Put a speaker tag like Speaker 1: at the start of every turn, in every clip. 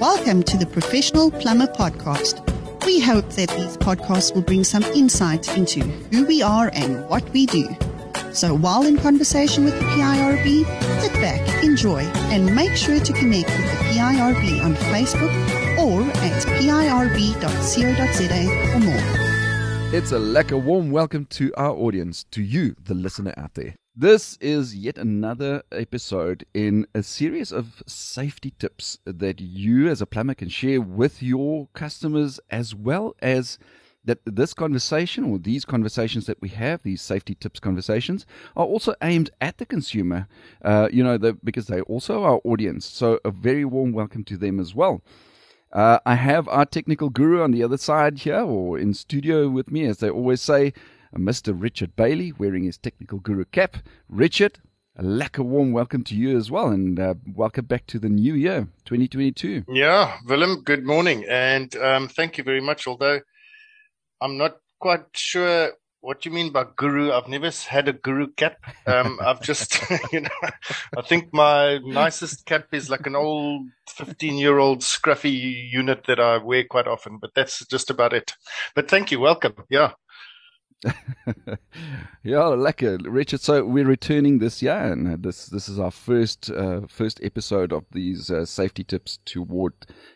Speaker 1: Welcome to the Professional Plumber Podcast. We hope that these podcasts will bring some insight into who we are and what we do. So while in conversation with the PIRB, sit back, enjoy, and make sure to connect with the PIRB on Facebook or at pirb.co.za for more.
Speaker 2: It's a lekker warm welcome to our audience, to you, the listener out there. This is yet another episode in a series of safety tips that you as a plumber can share with your customers as well as that this conversation or these conversations that we have, these safety tips conversations, are also aimed at the consumer, uh, you know, the, because they also our audience. So a very warm welcome to them as well. Uh, I have our technical guru on the other side here or in studio with me, as they always say. Mr. Richard Bailey wearing his technical guru cap. Richard, a lack of warm welcome to you as well, and uh, welcome back to the new year, 2022.
Speaker 3: Yeah, Willem, good morning, and um, thank you very much. Although I'm not quite sure what you mean by guru. I've never had a guru cap. Um, I've just, you know, I think my nicest cap is like an old 15 year old scruffy unit that I wear quite often, but that's just about it. But thank you. Welcome. Yeah.
Speaker 2: yeah, lekker, Richard. So we're returning this year, and this this is our first uh, first episode of these uh, safety tips toward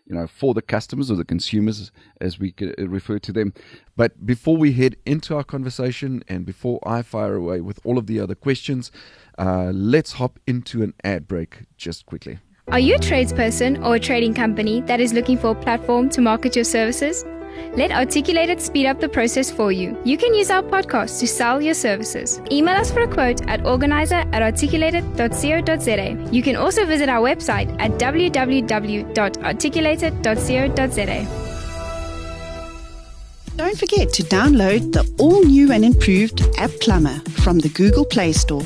Speaker 2: you know for the customers or the consumers, as we refer to them. But before we head into our conversation, and before I fire away with all of the other questions, uh, let's hop into an ad break just quickly.
Speaker 4: Are you a tradesperson or a trading company that is looking for a platform to market your services? Let Articulated speed up the process for you. You can use our podcast to sell your services. Email us for a quote at organizer at articulated.co.za. You can also visit our website at www.articulated.co.za.
Speaker 1: Don't forget to download the all new and improved App Plumber from the Google Play Store.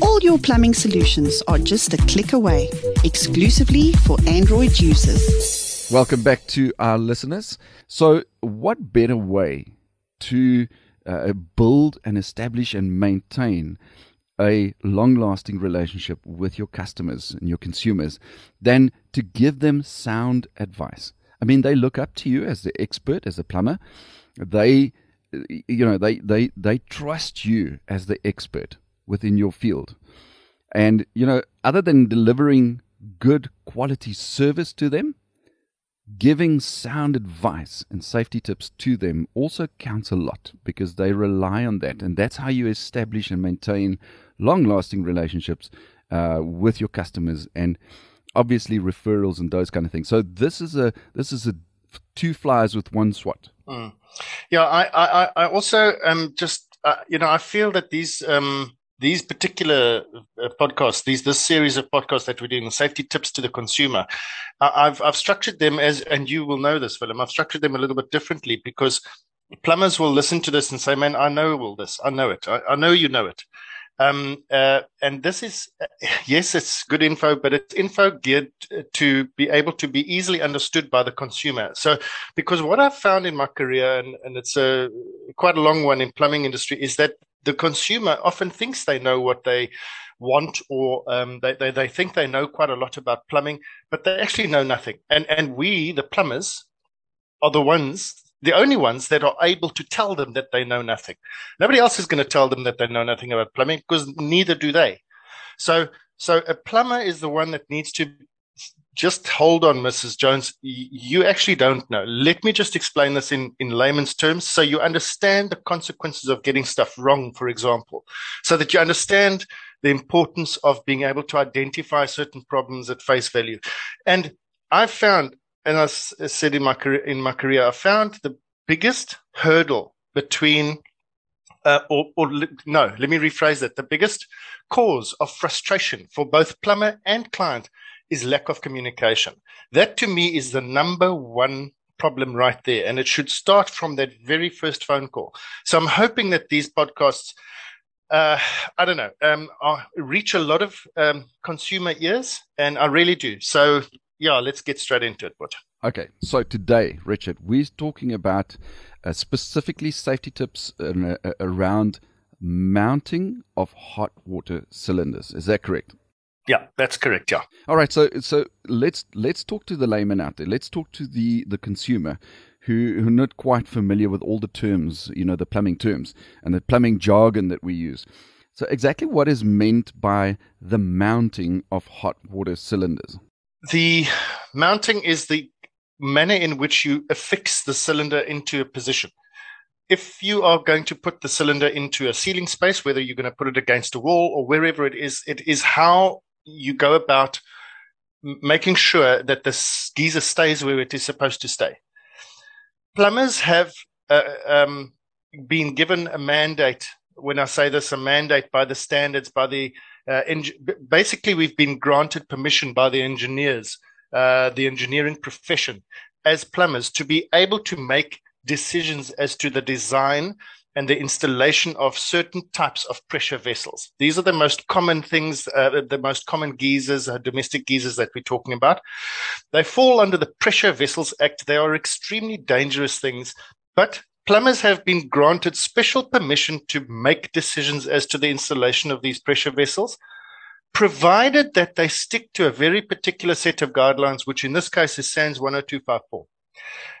Speaker 1: All your plumbing solutions are just a click away, exclusively for Android users.
Speaker 2: Welcome back to our listeners. So, what better way to uh, build and establish and maintain a long lasting relationship with your customers and your consumers than to give them sound advice? I mean, they look up to you as the expert, as a plumber. They, you know, they, they, they trust you as the expert within your field. And, you know, other than delivering good quality service to them, Giving sound advice and safety tips to them also counts a lot because they rely on that. And that's how you establish and maintain long lasting relationships uh, with your customers and obviously referrals and those kind of things. So this is a this is a two flies with one swat.
Speaker 3: Mm. Yeah, I, I, I also um just uh, you know I feel that these um these particular uh, podcasts, these this series of podcasts that we're doing, safety tips to the consumer, I've I've structured them as, and you will know this, Willem. I've structured them a little bit differently because plumbers will listen to this and say, "Man, I know all this. I know it. I, I know you know it." Um, uh, and this is, uh, yes, it's good info, but it's info geared to be able to be easily understood by the consumer. So, because what I've found in my career, and, and it's a quite a long one in plumbing industry, is that the consumer often thinks they know what they want or um, they, they, they think they know quite a lot about plumbing, but they actually know nothing. And, and we, the plumbers, are the ones, the only ones that are able to tell them that they know nothing. Nobody else is going to tell them that they know nothing about plumbing because neither do they. So, so a plumber is the one that needs to just hold on, Mrs. Jones. You actually don't know. Let me just explain this in, in layman's terms so you understand the consequences of getting stuff wrong, for example, so that you understand the importance of being able to identify certain problems at face value. And I found, and I said in my career, in my career, I found the biggest hurdle between uh, or, or, no, let me rephrase that. The biggest cause of frustration for both plumber and client is lack of communication. That to me is the number one problem right there. And it should start from that very first phone call. So I'm hoping that these podcasts, uh, I don't know, um, reach a lot of um, consumer ears, and I really do. So yeah, let's get straight into it, but.
Speaker 2: Okay, so today, Richard, we're talking about uh, specifically safety tips uh, around mounting of hot water cylinders. Is that correct?
Speaker 3: Yeah, that's correct. Yeah.
Speaker 2: All right. So so let's let's talk to the layman out there. Let's talk to the the consumer who who are not quite familiar with all the terms, you know, the plumbing terms and the plumbing jargon that we use. So exactly what is meant by the mounting of hot water cylinders?
Speaker 3: The mounting is the manner in which you affix the cylinder into a position. If you are going to put the cylinder into a ceiling space, whether you're going to put it against a wall or wherever it is, it is how you go about making sure that the geyser stays where it is supposed to stay. Plumbers have uh, um, been given a mandate. When I say this, a mandate by the standards, by the uh, basically, we've been granted permission by the engineers, uh, the engineering profession, as plumbers, to be able to make decisions as to the design and the installation of certain types of pressure vessels. These are the most common things, uh, the most common geysers, uh, domestic geysers that we're talking about. They fall under the Pressure Vessels Act. They are extremely dangerous things, but plumbers have been granted special permission to make decisions as to the installation of these pressure vessels, provided that they stick to a very particular set of guidelines, which in this case is SANS 10254.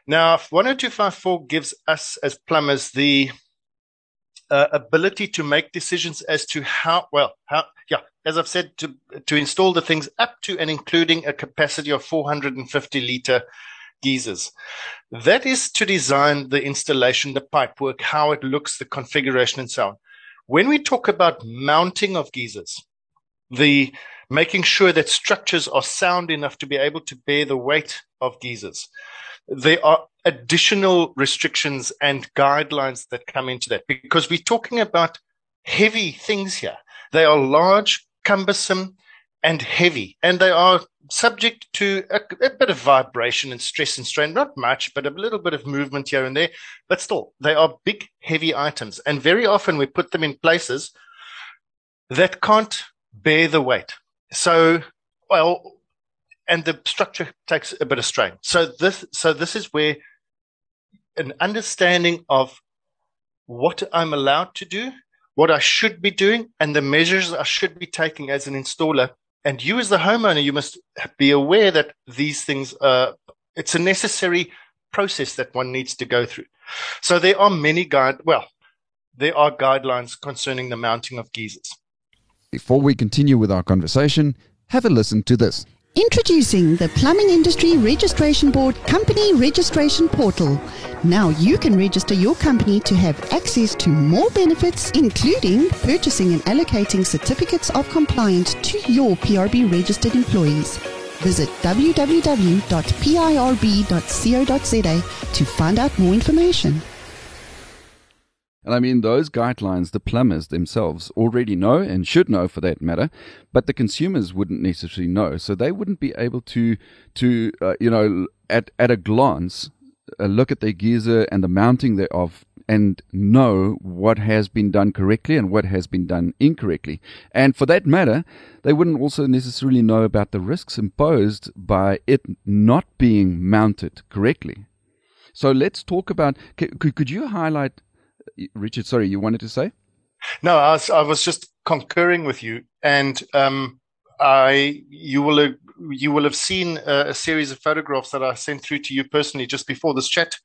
Speaker 3: Now, 10254 gives us as plumbers the uh, ability to make decisions as to how well how yeah as i've said to to install the things up to and including a capacity of 450 liter geysers. That is to design the installation the pipework how it looks the configuration and so on. When we talk about mounting of geysers the making sure that structures are sound enough to be able to bear the weight of geysers there are additional restrictions and guidelines that come into that because we're talking about heavy things here. They are large, cumbersome, and heavy, and they are subject to a, a, bit of vibration and stress and strain. Not much, but a little bit of movement here and there. But still, they are big, heavy items, and very often we put them in places that can't bear the weight. So, well, and the structure takes a bit of strain. So this, so this is where an understanding of what I'm allowed to do, what I should be doing, and the measures I should be taking as an installer. And you, as the homeowner, you must be aware that these things are, it's a necessary process that one needs to go through. So there are many guide, well, there are guidelines concerning the mounting of geysers.
Speaker 2: Before we continue with our conversation, have a listen to this.
Speaker 1: Introducing the Plumbing Industry Registration Board Company Registration Portal. Now you can register your company to have access to more benefits, including purchasing and allocating certificates of compliance to your PIRB registered employees. Visit www.pirb.co.za to find out more information.
Speaker 2: And I mean, those guidelines, the plumbers themselves already know and should know for that matter, but the consumers wouldn't necessarily know. So they wouldn't be able to, to uh, you know, at, at a glance, uh, look at their geyser and the mounting thereof and know what has been done correctly and what has been done incorrectly. And for that matter, they wouldn't also necessarily know about the risks imposed by it not being mounted correctly. So let's talk about. Could, could you highlight Richard, sorry, you wanted to say?
Speaker 3: No, I was, I was just concurring with you, and um, I you will you will have seen a, a, series of photographs that I sent through to you personally just before this chat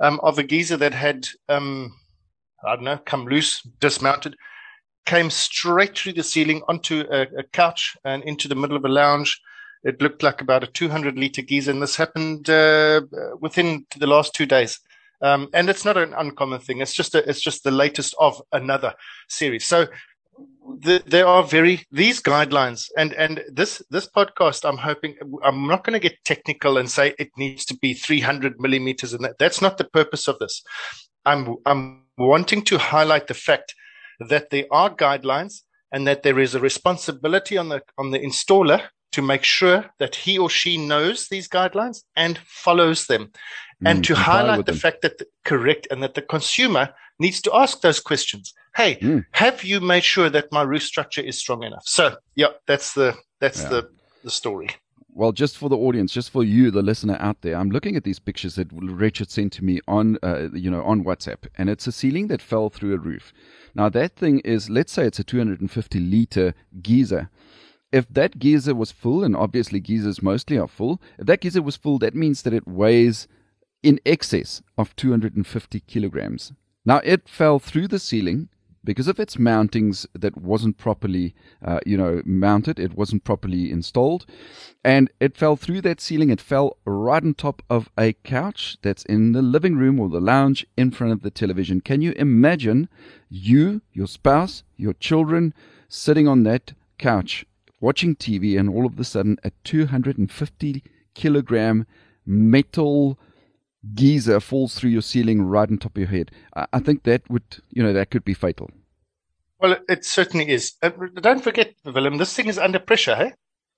Speaker 3: um, of a geyser that had um, I don't know come loose, dismounted, came straight through the ceiling onto a, a couch and into the middle of a lounge. It looked like about a 200 liter geyser, and this happened uh, within the last two days. Um, and it's not an uncommon thing. It's just a, it's just the latest of another series. So the, there are very these guidelines and and this this podcast i'm hoping i'm not going to get technical and say it needs to be 300 millimeters and that that's not the purpose of this i'm i'm wanting to highlight the fact that there are guidelines and that there is a responsibility on the on the installer to make sure that he or she knows these guidelines and follows them and mm, to highlight the them. fact that the, correct and that the consumer needs to ask those questions. Hey, mm. have you made sure that my roof structure is strong enough? So, yeah, that's the that's yeah. the the story.
Speaker 2: Well, just for the audience, just for you, the listener out there, I'm looking at these pictures that Richard sent to me on, uh, you know, on WhatsApp, and it's a ceiling that fell through a roof. Now that thing is, let's say it's a 250 liter geyser, if that geyser was full, and obviously geysers mostly are full, if that geyser was full, that means that it weighs in excess of 250 kilograms. Now, it fell through the ceiling because of its mountings that wasn't properly, uh, you know, mounted. It wasn't properly installed, and it fell through that ceiling. It fell right on top of a couch that's in the living room or the lounge in front of the television. Can you imagine you, your spouse, your children sitting on that couch watching TV, and all of a sudden a 250 kilogram metal geyser falls through your ceiling right on top of your head. I think that would, you know, that could be fatal.
Speaker 3: Well, it certainly is. Uh, don't forget, Willem, this thing is under pressure, hey?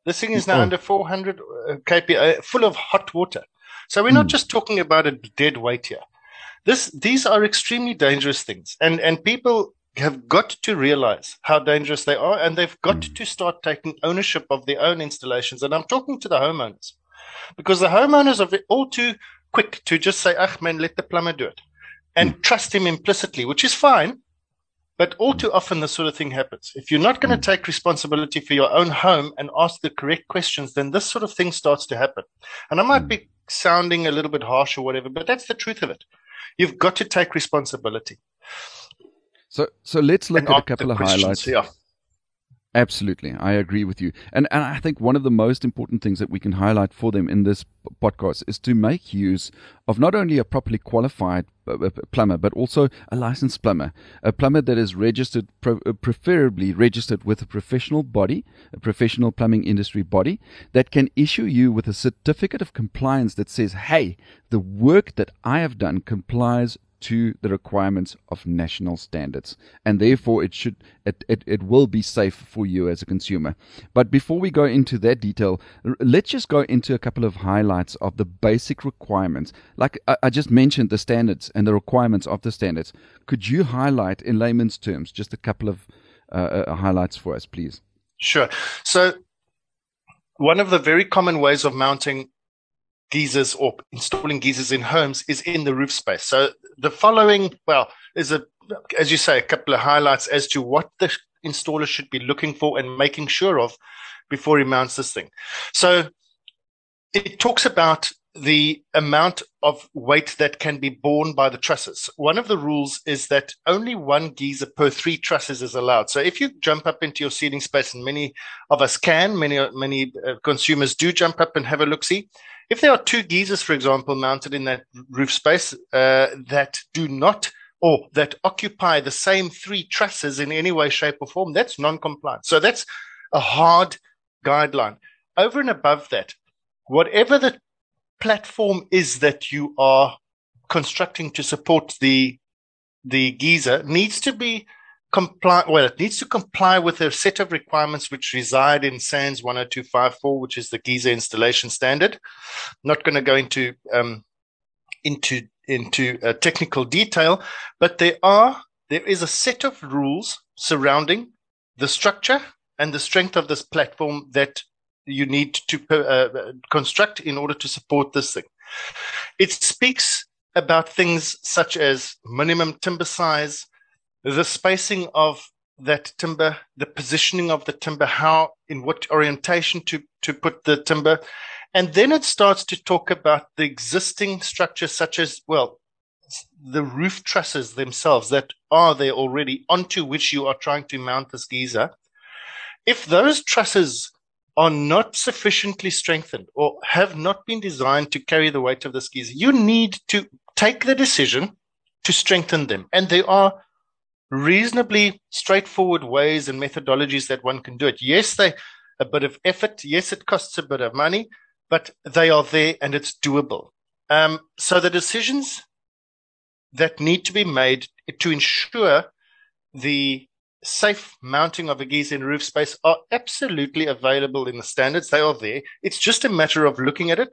Speaker 3: This thing is now oh. under 400 uh, kPa, full of hot water. So we're not mm. just talking about a dead weight here. This, these are extremely dangerous things, and and people have got to realize how dangerous they are, and they've got mm. to start taking ownership of their own installations. And I'm talking to the homeowners, because the homeowners are all too quick to just say, "Ah, man, let the plumber do it," and mm. trust him implicitly, which is fine. But all too often, this sort of thing happens. If you're not going to mm. take responsibility for your own home and ask the correct questions, then this sort of thing starts to happen. And I might mm. be sounding a little bit harsh or whatever, but that's the truth of it. You've got to take responsibility.
Speaker 2: So, so let's look and at a couple of highlights.
Speaker 3: Yeah.
Speaker 2: Absolutely, I agree with you, and and I think one of the most important things that we can highlight for them in this podcast is to make use of not only a properly qualified plumber but also a licensed plumber, a plumber that is registered, uh, preferably registered with a professional body, a professional plumbing industry body that can issue you with a certificate of compliance that says, "Hey, the work that I have done complies to the requirements of national standards. And therefore it should it, it, it will be safe for you as a consumer. But before we go into that detail let's just go into a couple of highlights of the basic requirements. Like I, I just mentioned the standards and the requirements of the standards. Could you highlight in layman's terms just a couple of uh, uh, highlights for us please?
Speaker 3: Sure. So one of the very common ways of mounting geysers or installing geysers in homes is in the roof space. So the following, well, is a, as you say, a couple of highlights as to what the installer should be looking for and making sure of before he mounts this thing. So it talks about the amount of weight that can be borne by the trusses. One of the rules is that only one geyser per three trusses is allowed. So if you jump up into your ceiling space, and many of us can, many many uh, consumers do jump up and have a look see. If there are two geysers, for example, mounted in that roof space uh, that do not or that occupy the same three trusses in any way, shape, or form, that's non-compliant. So that's a hard guideline. Over and above that, whatever the platform is that you are constructing to support the the geyser needs to be comply well it needs to comply with a set of requirements which reside in SANS 10254 which is the geyser installation standard. Not going to go into um, into into uh, technical detail but there are there is a set of rules surrounding the structure and the strength of this platform that you need to uh, construct in order to support this thing it speaks about things such as minimum timber size the spacing of that timber, the positioning of the timber, how, in what orientation to, to put the timber. And then it starts to talk about the existing structures, such as, well, the roof trusses themselves that are there already onto which you are trying to mount this geyser. If those trusses are not sufficiently strengthened or have not been designed to carry the weight of the skis. you need to take the decision to strengthen them. And there are reasonably straightforward ways and methodologies that one can do it. Yes, they a bit of effort. Yes, it costs a bit of money, but they are there and it's doable. Um, so the decisions that need to be made to ensure the safe mounting of a geyser in roof space are absolutely available in the standards. They are there. It's just a matter of looking at it,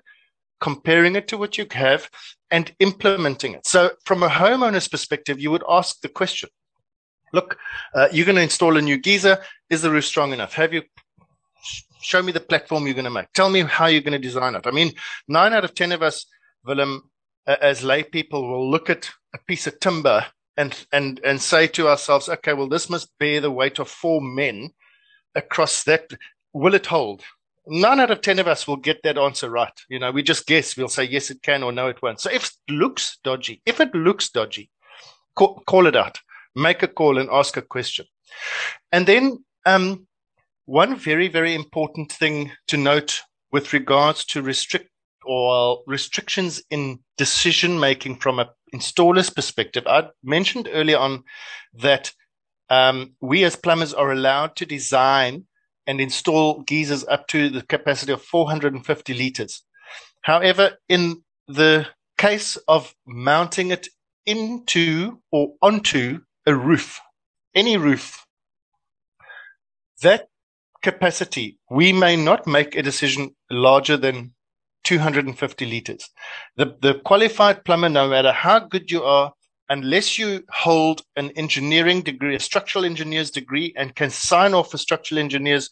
Speaker 3: comparing it to what you have, and implementing it. So, from a homeowner's perspective, you would ask the question look, uh, you're going to install a new geyser. Is the roof strong enough? Have you show me the platform you're going to make? Tell me how you're going to design it. I mean, nine out of 10 of us, Willem, as lay people will look at a piece of timber and, and, and say to ourselves, okay, well, this must bear the weight of four men across that. will it hold? Nine out of 10 of us will get that answer right. You know, we just guess. We'll say, yes, it can or no, it won't. So if it looks dodgy, if it looks dodgy, call, call it out, make a call and ask a question. And then, um, one very, very important thing to note with regards to restrict or restrictions in decision making from a installer's perspective. I mentioned earlier on that um, we as plumbers are allowed to design and install geysers up to the capacity of 450 liters. However, in the case of mounting it into or onto a roof, any roof, that capacity, we may not make a decision larger than 250 liters. The, the qualified plumber, no matter how good you are, unless you hold an engineering degree, a structural engineer's degree, and can sign off a structural engineer's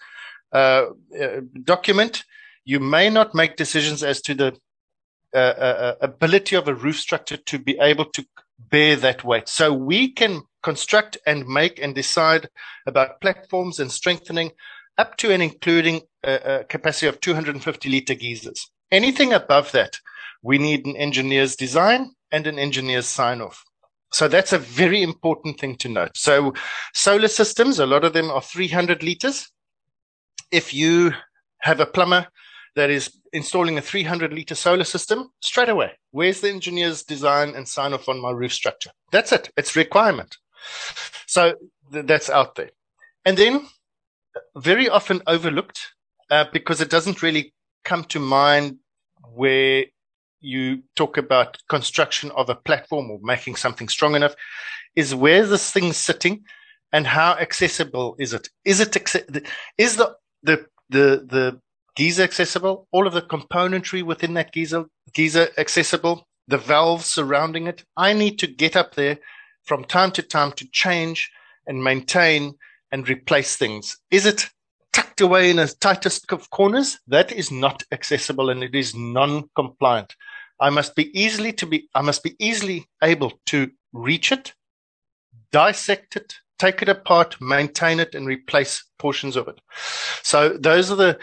Speaker 3: uh, uh, document, you may not make decisions as to the uh, uh, uh, ability of a roof structure to be able to bear that weight. So we can construct and make and decide about platforms and strengthening up to and including a, a capacity of 250 liter geysers. Anything above that, we need an engineer's design and an engineer's sign off. So that's a very important thing to note. So solar systems, a lot of them are 300 liters. If you have a plumber that is installing a 300 liter solar system, straight away, where's the engineer's design and sign off on my roof structure? That's it. It's requirement. So th- that's out there. And then very often overlooked uh, because it doesn't really come to mind where you talk about construction of a platform or making something strong enough is where this thing's sitting and how accessible is it? Is it is the the the the geyser accessible? All of the componentry within that geyser geyser accessible? The valves surrounding it? I need to get up there from time to time to change and maintain and replace things. Is it tucked away in the tightest of corners? That is not accessible and it is non-compliant. I must be easily to be, I must be easily able to reach it, dissect it, take it apart, maintain it, and replace portions of it. So those are the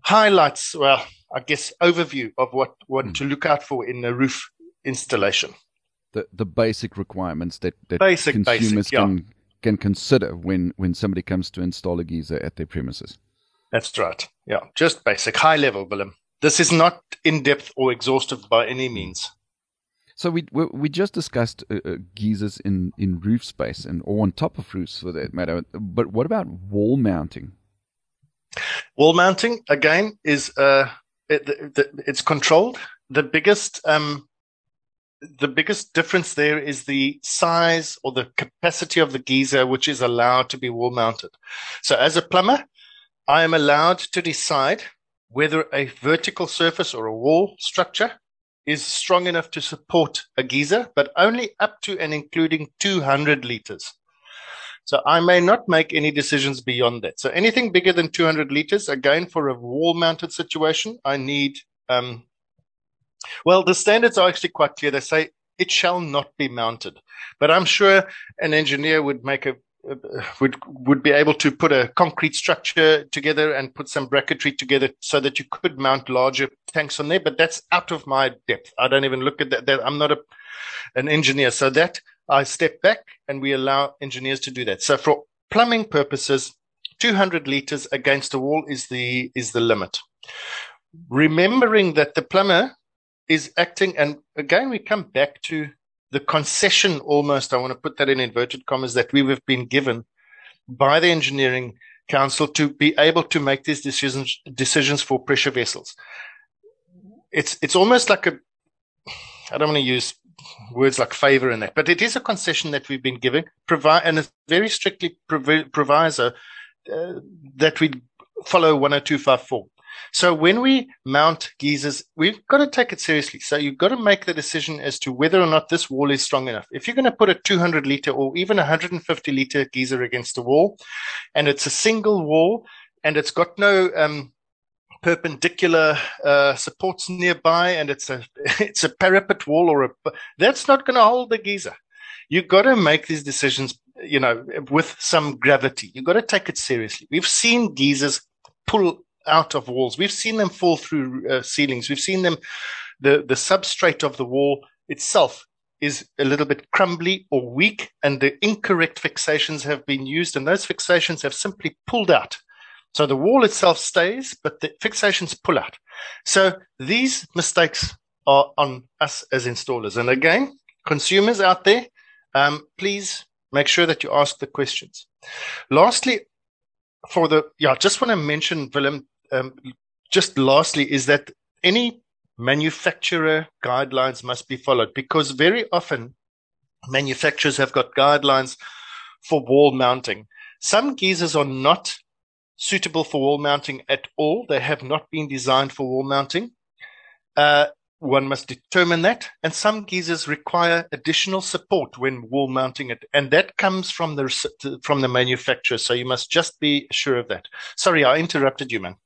Speaker 3: highlights. Well, I guess overview of what what mm. to look out for in a roof installation.
Speaker 2: The the basic requirements that that basic, consumers basic, yeah. can can consider when when somebody comes to install a geyser at their premises.
Speaker 3: That's right. Yeah, just basic, high level, Willem. This is not in depth or exhaustive by any means.
Speaker 2: So we we just discussed uh, uh, geysers in, in roof space and or on top of roofs for that matter. But what about wall mounting?
Speaker 3: Wall mounting again is uh it, the, it's controlled. The biggest um the biggest difference there is the size or the capacity of the geyser which is allowed to be wall mounted. So as a plumber, I am allowed to decide whether a vertical surface or a wall structure is strong enough to support a geyser, but only up to and including 200 liters. So I may not make any decisions beyond that. So anything bigger than 200 liters, again, for a wall mounted situation, I need, um, well, the standards are actually quite clear. They say it shall not be mounted, but I'm sure an engineer would make a, would would be able to put a concrete structure together and put some bracketry together so that you could mount larger tanks on there. But that's out of my depth. I don't even look at that. that I'm not a an engineer, so that I step back and we allow engineers to do that. So for plumbing purposes, 200 liters against a wall is the is the limit. Remembering that the plumber is acting, and again we come back to the concession almost, I want to put that in inverted commas, that we have been given by the engineering council to be able to make these decisions decisions for pressure vessels. It's it's almost like a I don't want to use words like favor in that, but it is a concession that we've been given, provide and a very strictly proviso uh, that we follow 10254. So when we mount geysers, we've got to take it seriously. So you've got to make the decision as to whether or not this wall is strong enough. If you're going to put a 200 liter or even a 150 liter geyser against a wall, and it's a single wall and it's got no um, perpendicular uh, supports nearby, and it's a it's a parapet wall or a that's not going to hold the geyser. You've got to make these decisions, you know, with some gravity. You've got to take it seriously. We've seen geysers pull out of walls. We've seen them fall through uh, ceilings. We've seen them, the, the substrate of the wall itself is a little bit crumbly or weak, and the incorrect fixations have been used, and those fixations have simply pulled out. So the wall itself stays, but the fixations pull out. So these mistakes are on us as installers. And again, consumers out there, um, please make sure that you ask the questions. Lastly, for the yeah, I just want to mention Willem. Um, just lastly, is that any manufacturer guidelines must be followed because very often manufacturers have got guidelines for wall mounting. Some geysers are not suitable for wall mounting at all. They have not been designed for wall mounting. Uh, one must determine that. And some geysers require additional support when wall mounting it. And that comes from the, from the manufacturer. So you must just be sure of that. Sorry, I interrupted you, man.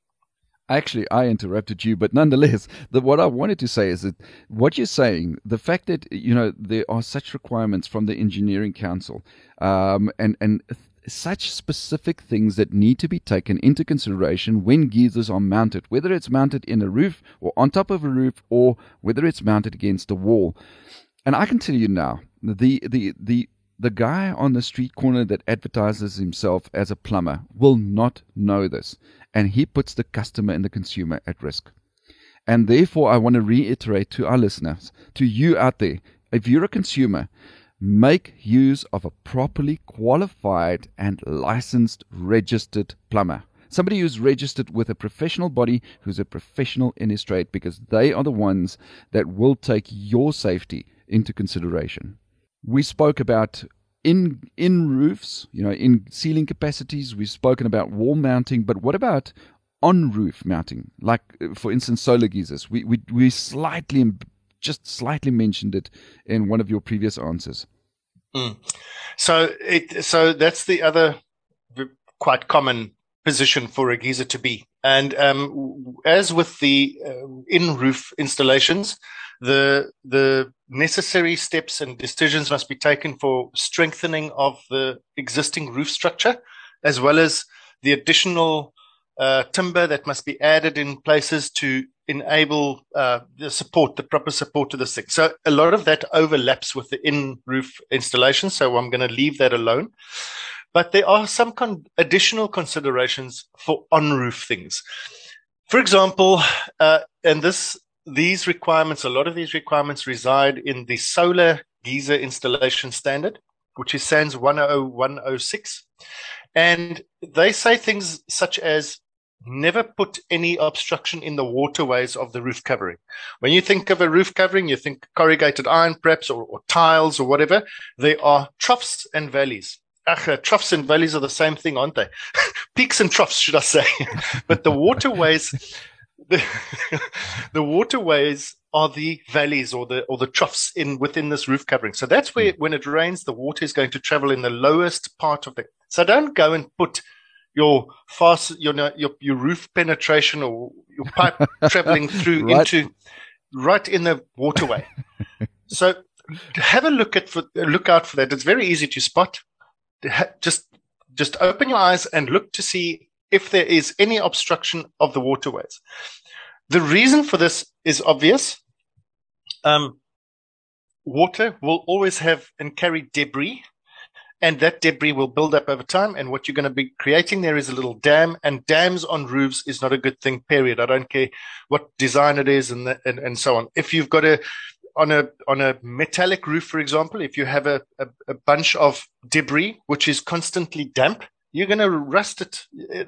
Speaker 2: Actually, I interrupted you, but nonetheless, the, what I wanted to say is that what you're saying, the fact that you know there are such requirements from the engineering council, um, and and such specific things that need to be taken into consideration when geysers are mounted, whether it's mounted in a roof or on top of a roof, or whether it's mounted against a wall. And I can tell you now, the the the the guy on the street corner that advertises himself as a plumber will not know this, and he puts the customer and the consumer at risk. And therefore, I want to reiterate to our listeners, to you out there, if you're a consumer, make use of a properly qualified and licensed registered plumber. Somebody who's registered with a professional body, who's a professional in his trade, because they are the ones that will take your safety into consideration. We spoke about in in roofs, you know, in ceiling capacities. We've spoken about wall mounting, but what about on roof mounting? Like, for instance, solar geysers. We we we slightly just slightly mentioned it in one of your previous answers.
Speaker 3: Mm. So it so that's the other quite common position for a geyser to be. And um, as with the uh, in roof installations, the the necessary steps and decisions must be taken for strengthening of the existing roof structure, as well as the additional uh, timber that must be added in places to enable uh, the support, the proper support to the thing. So a lot of that overlaps with the in roof installation. So I'm going to leave that alone. But there are some con- additional considerations for on roof things. For example, uh, and this these requirements, a lot of these requirements reside in the solar geyser installation standard, which is SANS 10106. And they say things such as never put any obstruction in the waterways of the roof covering. When you think of a roof covering, you think corrugated iron perhaps or, or tiles or whatever. They are troughs and valleys. Ach, troughs and valleys are the same thing, aren't they? Peaks and troughs, should I say? but the waterways the, the waterways are the valleys or the or the troughs in within this roof covering. So that's where mm. when it rains, the water is going to travel in the lowest part of the. So don't go and put your fast your your, your roof penetration or your pipe traveling through right. into right in the waterway. so have a look at for look out for that. It's very easy to spot. Just just open your eyes and look to see if there is any obstruction of the waterways. The reason for this is obvious. Um, water will always have and carry debris, and that debris will build up over time. And what you're going to be creating there is a little dam, and dams on roofs is not a good thing. Period. I don't care what design it is, and the, and, and so on. If you've got a on a on a metallic roof, for example, if you have a, a, a bunch of debris which is constantly damp, you're going to rust it.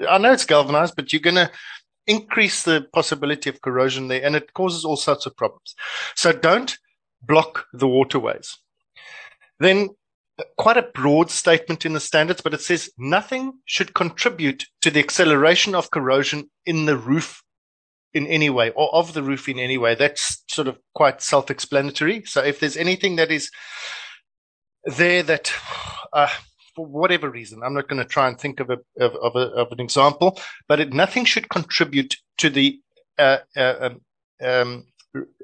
Speaker 3: I know it's galvanized, but you're going to increase the possibility of corrosion there and it causes all sorts of problems. So don't block the waterways. Then quite a broad statement in the standards, but it says nothing should contribute to the acceleration of corrosion in the roof in any way or of the roof in any way. That's sort of quite self explanatory. So if there's anything that is there that uh, for whatever reason. I'm not going to try and think of a of, of, a, of an example, but it, nothing should contribute to the uh, uh, um, um,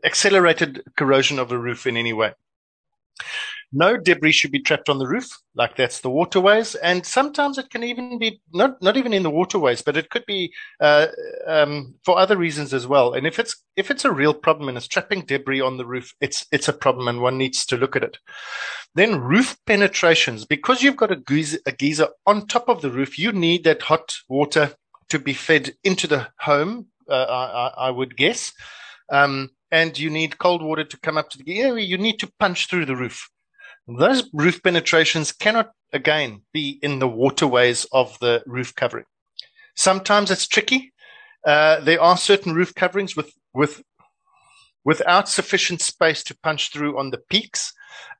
Speaker 3: accelerated corrosion of a roof in any way. No debris should be trapped on the roof, like that's the waterways. And sometimes it can even be not, not even in the waterways, but it could be uh, um, for other reasons as well. And if it's if it's a real problem and it's trapping debris on the roof, it's it's a problem and one needs to look at it. Then roof penetrations, because you've got a geyser, a geyser on top of the roof, you need that hot water to be fed into the home. Uh, I, I, would guess. Um, and you need cold water to come up to the area. You need to punch through the roof. Those roof penetrations cannot again be in the waterways of the roof covering. Sometimes it's tricky. Uh, there are certain roof coverings with, with, without sufficient space to punch through on the peaks.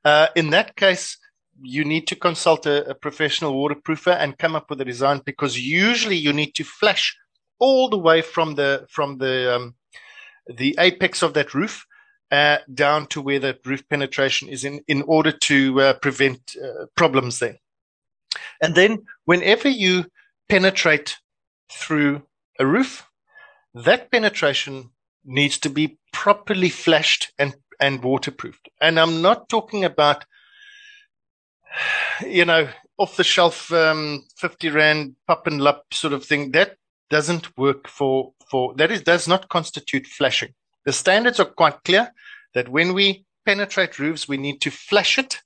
Speaker 3: Uh, in that case, you need to consult a, a, professional waterproofer and come up with a design because usually you need to flash all the way from the from the um, the apex of that roof uh, down to where that roof penetration is in, in order to uh, prevent uh, problems there. And then whenever you penetrate through a roof, that penetration needs to be properly flashed and, and waterproofed. And I'm not talking about, you know, off the shelf, um, 50 Rand pop and lup sort of thing. That doesn't work for, for, that is, does not constitute flashing. The standards are quite clear that when we penetrate roofs, we need to flash it,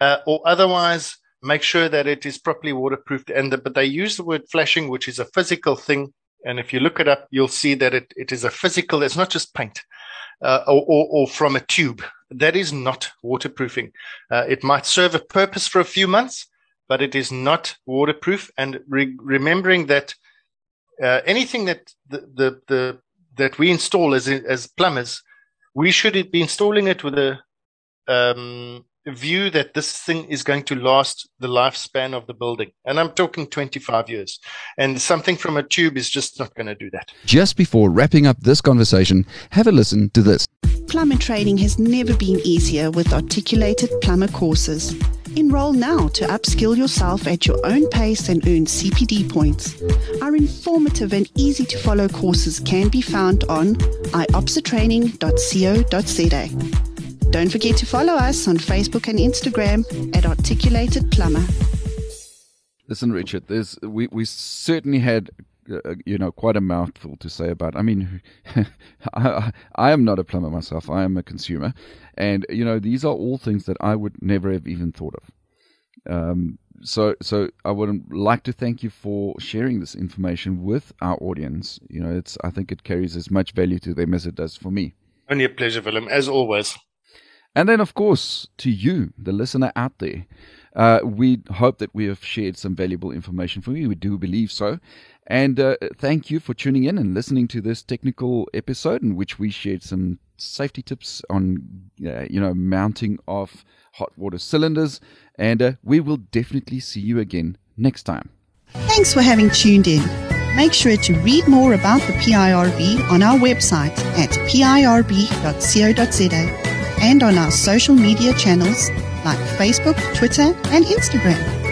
Speaker 3: uh, or otherwise make sure that it is properly waterproofed. And the, but they use the word flashing, which is a physical thing. And if you look it up, you'll see that it, it is a physical. It's not just paint uh, or, or, or, from a tube. That is not waterproofing. Uh, it might serve a purpose for a few months, but it is not waterproof. And re- remembering that uh, anything that the, the, the that we install as as plumbers, we should be installing it with a um, view that this thing is going to last the lifespan of the building. And I'm talking 25 years. And something from a tube is just not going to do that.
Speaker 2: Just before wrapping up this conversation, have a listen to this.
Speaker 1: Plumber training has never been easier with articulated plumber courses. Enroll now to upskill yourself at your own pace and earn CPD points. Our informative and easy to follow courses can be found on iopsitraining.co.za. Don't forget to follow us on Facebook and Instagram at Articulated Plumber.
Speaker 2: Listen, Richard, we, we certainly had uh, you know, quite a mouthful to say about. I mean, I, I am not a plumber myself. I am a consumer, and you know, these are all things that I would never have even thought of. Um, so, so I would like to thank you for sharing this information with our audience. You know, it's I think it carries as much value to them as it does for me.
Speaker 3: Only a pleasure, Willem, as always.
Speaker 2: And then, of course, to you, the listener out there. Uh, we hope that we have shared some valuable information for you. We do believe so. And uh, thank you for tuning in and listening to this technical episode in which we shared some safety tips on, uh, you know, mounting of hot water cylinders. And uh, we will definitely see you again next time.
Speaker 1: Thanks for having tuned in. Make sure to read more about the PIRB on our website at pirb.co.za and on our social media channels like Facebook, Twitter, and Instagram.